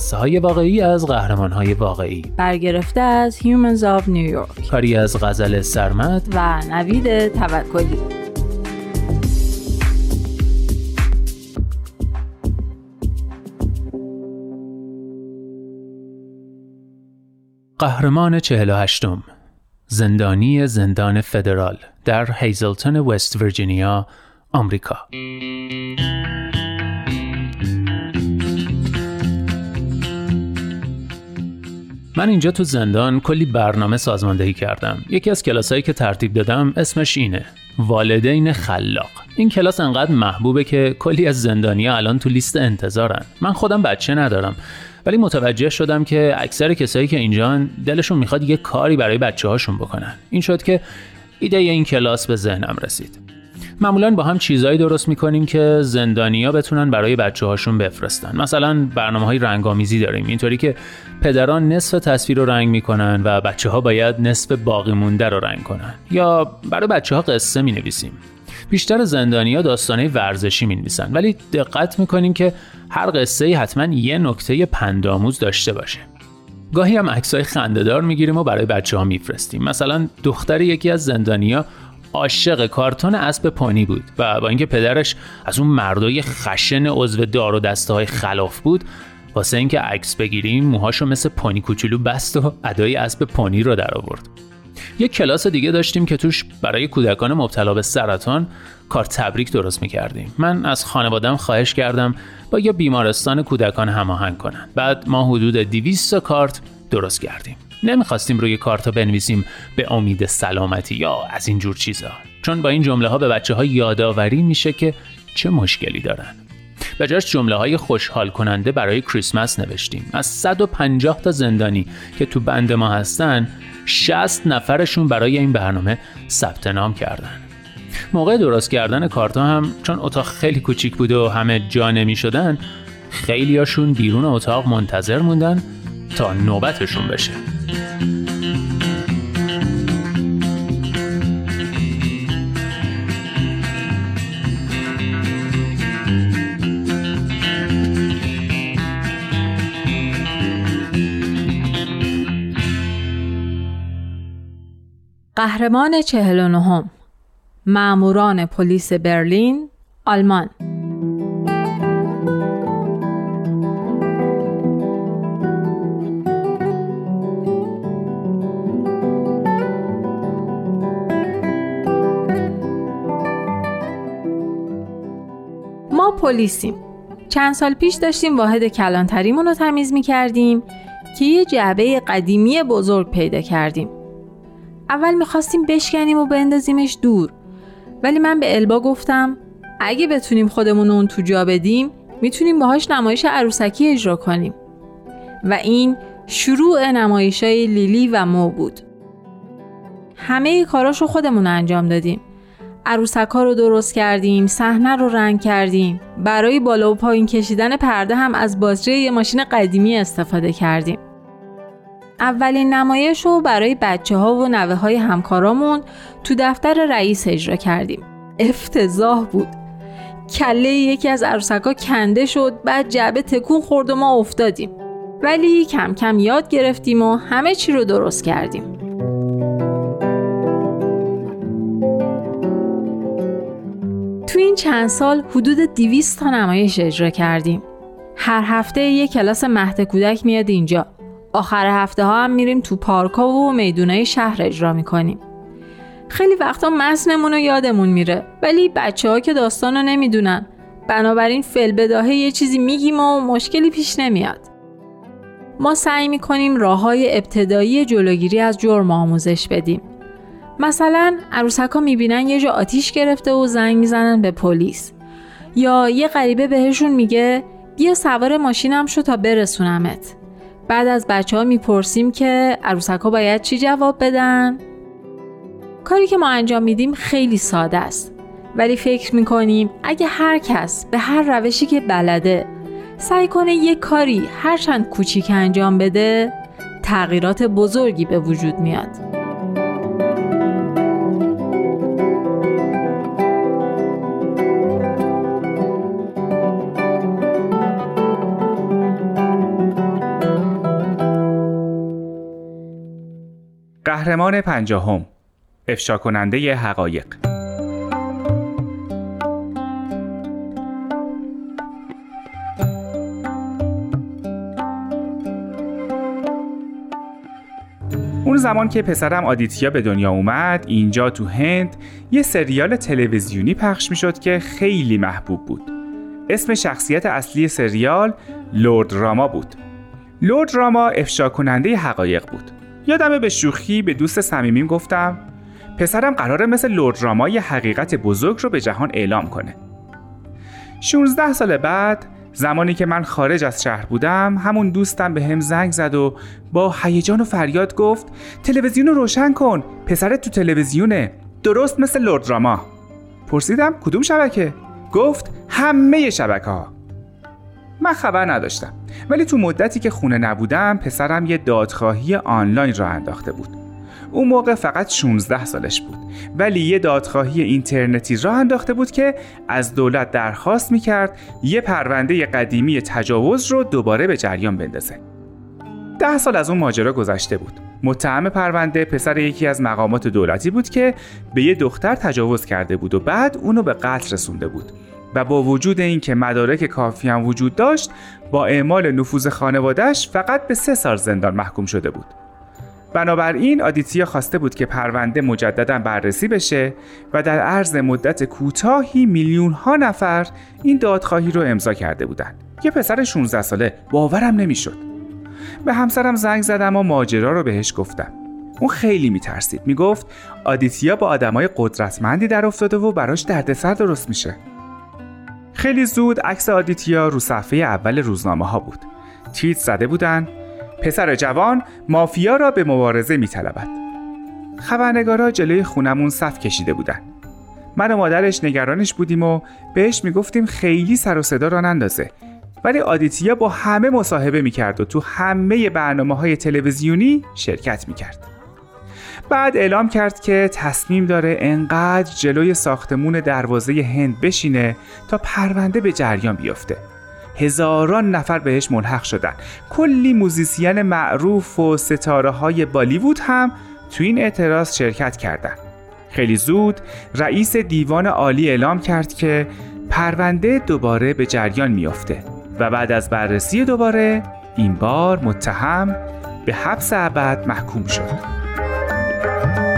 قصه های واقعی از قهرمان های واقعی. برگرفته از Humans of New York. کاری از غزل سرمت و نوید توکلی. قهرمان 48 م زندانی زندان فدرال در هیزلتون وست ویرجینیا آمریکا. من اینجا تو زندان کلی برنامه سازماندهی کردم. یکی از کلاسایی که ترتیب دادم اسمش اینه. والدین خلاق. این کلاس انقدر محبوبه که کلی از زندانیا الان تو لیست انتظارن. من خودم بچه ندارم. ولی متوجه شدم که اکثر کسایی که اینجان دلشون می‌خواد یه کاری برای بچه هاشون بکنن. این شد که ایده این کلاس به ذهنم رسید. معمولا با هم چیزایی درست می‌کنیم که زندانیا بتونن برای بچه هاشون بفرستن. مثلا برنامه های رنگامیزی داریم. اینطوری که پدران نصف تصویر رو رنگ می‌کنن و بچه ها باید نصف باقی مونده رو رنگ کنن. یا برای بچه ها قصه می نویسیم بیشتر زندانیا داستانه ورزشی می نویسن ولی دقت می‌کنیم که هر قصه حتما یه نکته پندآموز داشته باشه. گاهی هم عکسای خندهدار می‌گیریم و برای بچه ها میفرستیم. مثلا دختر یکی از زندانیا عاشق کارتون اسب پانی بود و با اینکه پدرش از اون مردای خشن عضو دار و دسته های خلاف بود واسه اینکه عکس بگیریم موهاشو مثل پانی کوچولو بست و ادای اسب پانی رو در آورد. یک کلاس دیگه داشتیم که توش برای کودکان مبتلا به سرطان کار تبریک درست می‌کردیم. من از خانوادم خواهش کردم با یه بیمارستان کودکان هماهنگ کنن. بعد ما حدود 200 کارت درست کردیم. نمی‌خواستیم روی کارتا بنویسیم به امید سلامتی یا از این جور چیزا. چون با این جمله ها به بچه ها یادآوری میشه که چه مشکلی دارن. به جاش جمله های خوشحال کننده برای کریسمس نوشتیم. از 150 تا زندانی که تو بند ما هستن 60 نفرشون برای این برنامه ثبت نام کردن. موقع درست کردن کارتا هم چون اتاق خیلی کوچیک بوده و همه جا نمی شدن خیلیاشون بیرون اتاق منتظر موندن تا نوبتشون بشه. قهرمان 49 ماموران پلیس برلین آلمان. پلیسیم. چند سال پیش داشتیم واحد کلانتریمون رو تمیز می کردیم که یه جعبه قدیمی بزرگ پیدا کردیم. اول می‌خواستیم بشکنیم و بندازیمش دور. ولی من به البا گفتم اگه بتونیم خودمون اون تو جا بدیم می‌تونیم باهاش نمایش عروسکی اجرا کنیم. و این شروع نمایش های لیلی و مو بود. همه کاراش رو خودمون انجام دادیم. عروسک ها رو درست کردیم صحنه رو رنگ کردیم. برای بالا و پایین کشیدن پرده هم از بازجه یه ماشین قدیمی استفاده کردیم. اولین نمایش رو برای بچه ها و نوه های همکارامون تو دفتر رئیس اجرا کردیم. افتضاح بود. کله یکی از عروسکا کنده شد بعد جعبه تکون خورد و ما افتادیم. ولی کم کم یاد گرفتیم و همه چی رو درست کردیم. این چند سال حدود 200 تا نمایش اجرا کردیم. هر هفته یک کلاس مهد کودک میاد اینجا. آخر هفته ها هم میریم تو پارک ها و میدونای شهر اجرا می‌کنیم. خیلی وقتا متنمون رو یادمون میره ولی بچه ها که داستان رو نمی‌دونن. بنابراین فل بداهه یه چیزی میگیم و مشکلی پیش نمیاد. ما سعی می‌کنیم راه های ابتدایی جلوگیری از جرم آموزش بدیم. مثلا عروسک ها می‌بینن یه جا آتیش گرفته و زنگ می‌زنن به پلیس. یا یه غریبه بهشون میگه بیا سوار ماشینم شو تا برسونمت. بعد از بچه ها می‌پرسیم که عروسک ها باید چی جواب بدن؟ کاری که ما انجام میدیم خیلی ساده است. ولی فکر می‌کنیم اگه هر کس به هر روشی که بلده سعی کنه یه کاری هرچند کوچیک انجام بده تغییرات بزرگی به وجود میاد. قهرمان پنجاهم افشا کننده حقایق. اون زمان که پسرم آدیتیا به دنیا اومد اینجا تو هند یه سریال تلویزیونی پخش می‌شد که خیلی محبوب بود. اسم شخصیت اصلی سریال لورد راما بود. لورد راما افشا کننده حقایق بود. یادمه به شوخی به دوست صمیمیم گفتم پسرم قراره مثل لورد راما یه حقیقت بزرگ رو به جهان اعلام کنه. 16 سال بعد زمانی که من خارج از شهر بودم همون دوستم به هم زنگ زد و با هیجان و فریاد گفت تلویزیون رو روشن کن پسرت تو تلویزیونه درست مثل لورد راما پرسیدم کدوم شبکه؟ گفت همه شبکه ها من خبر نداشتم. ولی تو مدتی که خونه نبودم پسرم یه دادخواهی آنلاین را انداخته بود. اون موقع فقط 16 سالش بود. ولی یه دادخواهی اینترنتی راه انداخته بود که از دولت درخواست می‌کرد یه پرونده قدیمی تجاوز رو دوباره به جریان بندازه. ده سال از اون ماجرا گذشته بود. متهم پرونده پسر یکی از مقامات دولتی بود که به یه دختر تجاوز کرده بود و بعد اونو به قتل رسونده بود. و با وجود اینکه مدارک کافی هم وجود داشت با اعمال نفوذ خانوادهش فقط به سه سال زندان محکوم شده بود بنابراین آدیتیا خواسته بود که پرونده مجددا بررسی بشه و در عرض مدت کوتاهی میلیون ها نفر این دادخواهی رو امضا کرده بودند. یه پسر 16 ساله باورم نمی‌شد. به همسرم زنگ زدم و ماجرا رو بهش گفتم. اون خیلی میترسید. می‌گفت آدیتیا با آدمای قدرتمندی در افتاده و براش دردسر درست میشه. خیلی زود عکس آدیتیا رو صفحه اول روزنامه ها بود. تیت زده بودن پسر جوان مافیا را به مبارزه می طلبد. خبرنگارا جلوی خونمون صف کشیده بودن. من و مادرش نگرانش بودیم و بهش می‌گفتیم خیلی سر و صدا را نندازه ولی آدیتیا با همه مصاحبه می‌کرد و تو همه برنامه های تلویزیونی شرکت می‌کرد. بعد اعلام کرد که تصمیم داره انقدر جلوی ساختمون دروازه هند بشینه تا پرونده به جریان بیفته. هزاران نفر بهش ملحق شدن کلی موزیسین معروف و ستاره های بالیوود هم تو این اعتراض شرکت کردند. خیلی زود رئیس دیوان عالی اعلام کرد که پرونده دوباره به جریان میافته و بعد از بررسی دوباره این بار متهم به حبس ابد محکوم شد. Bye.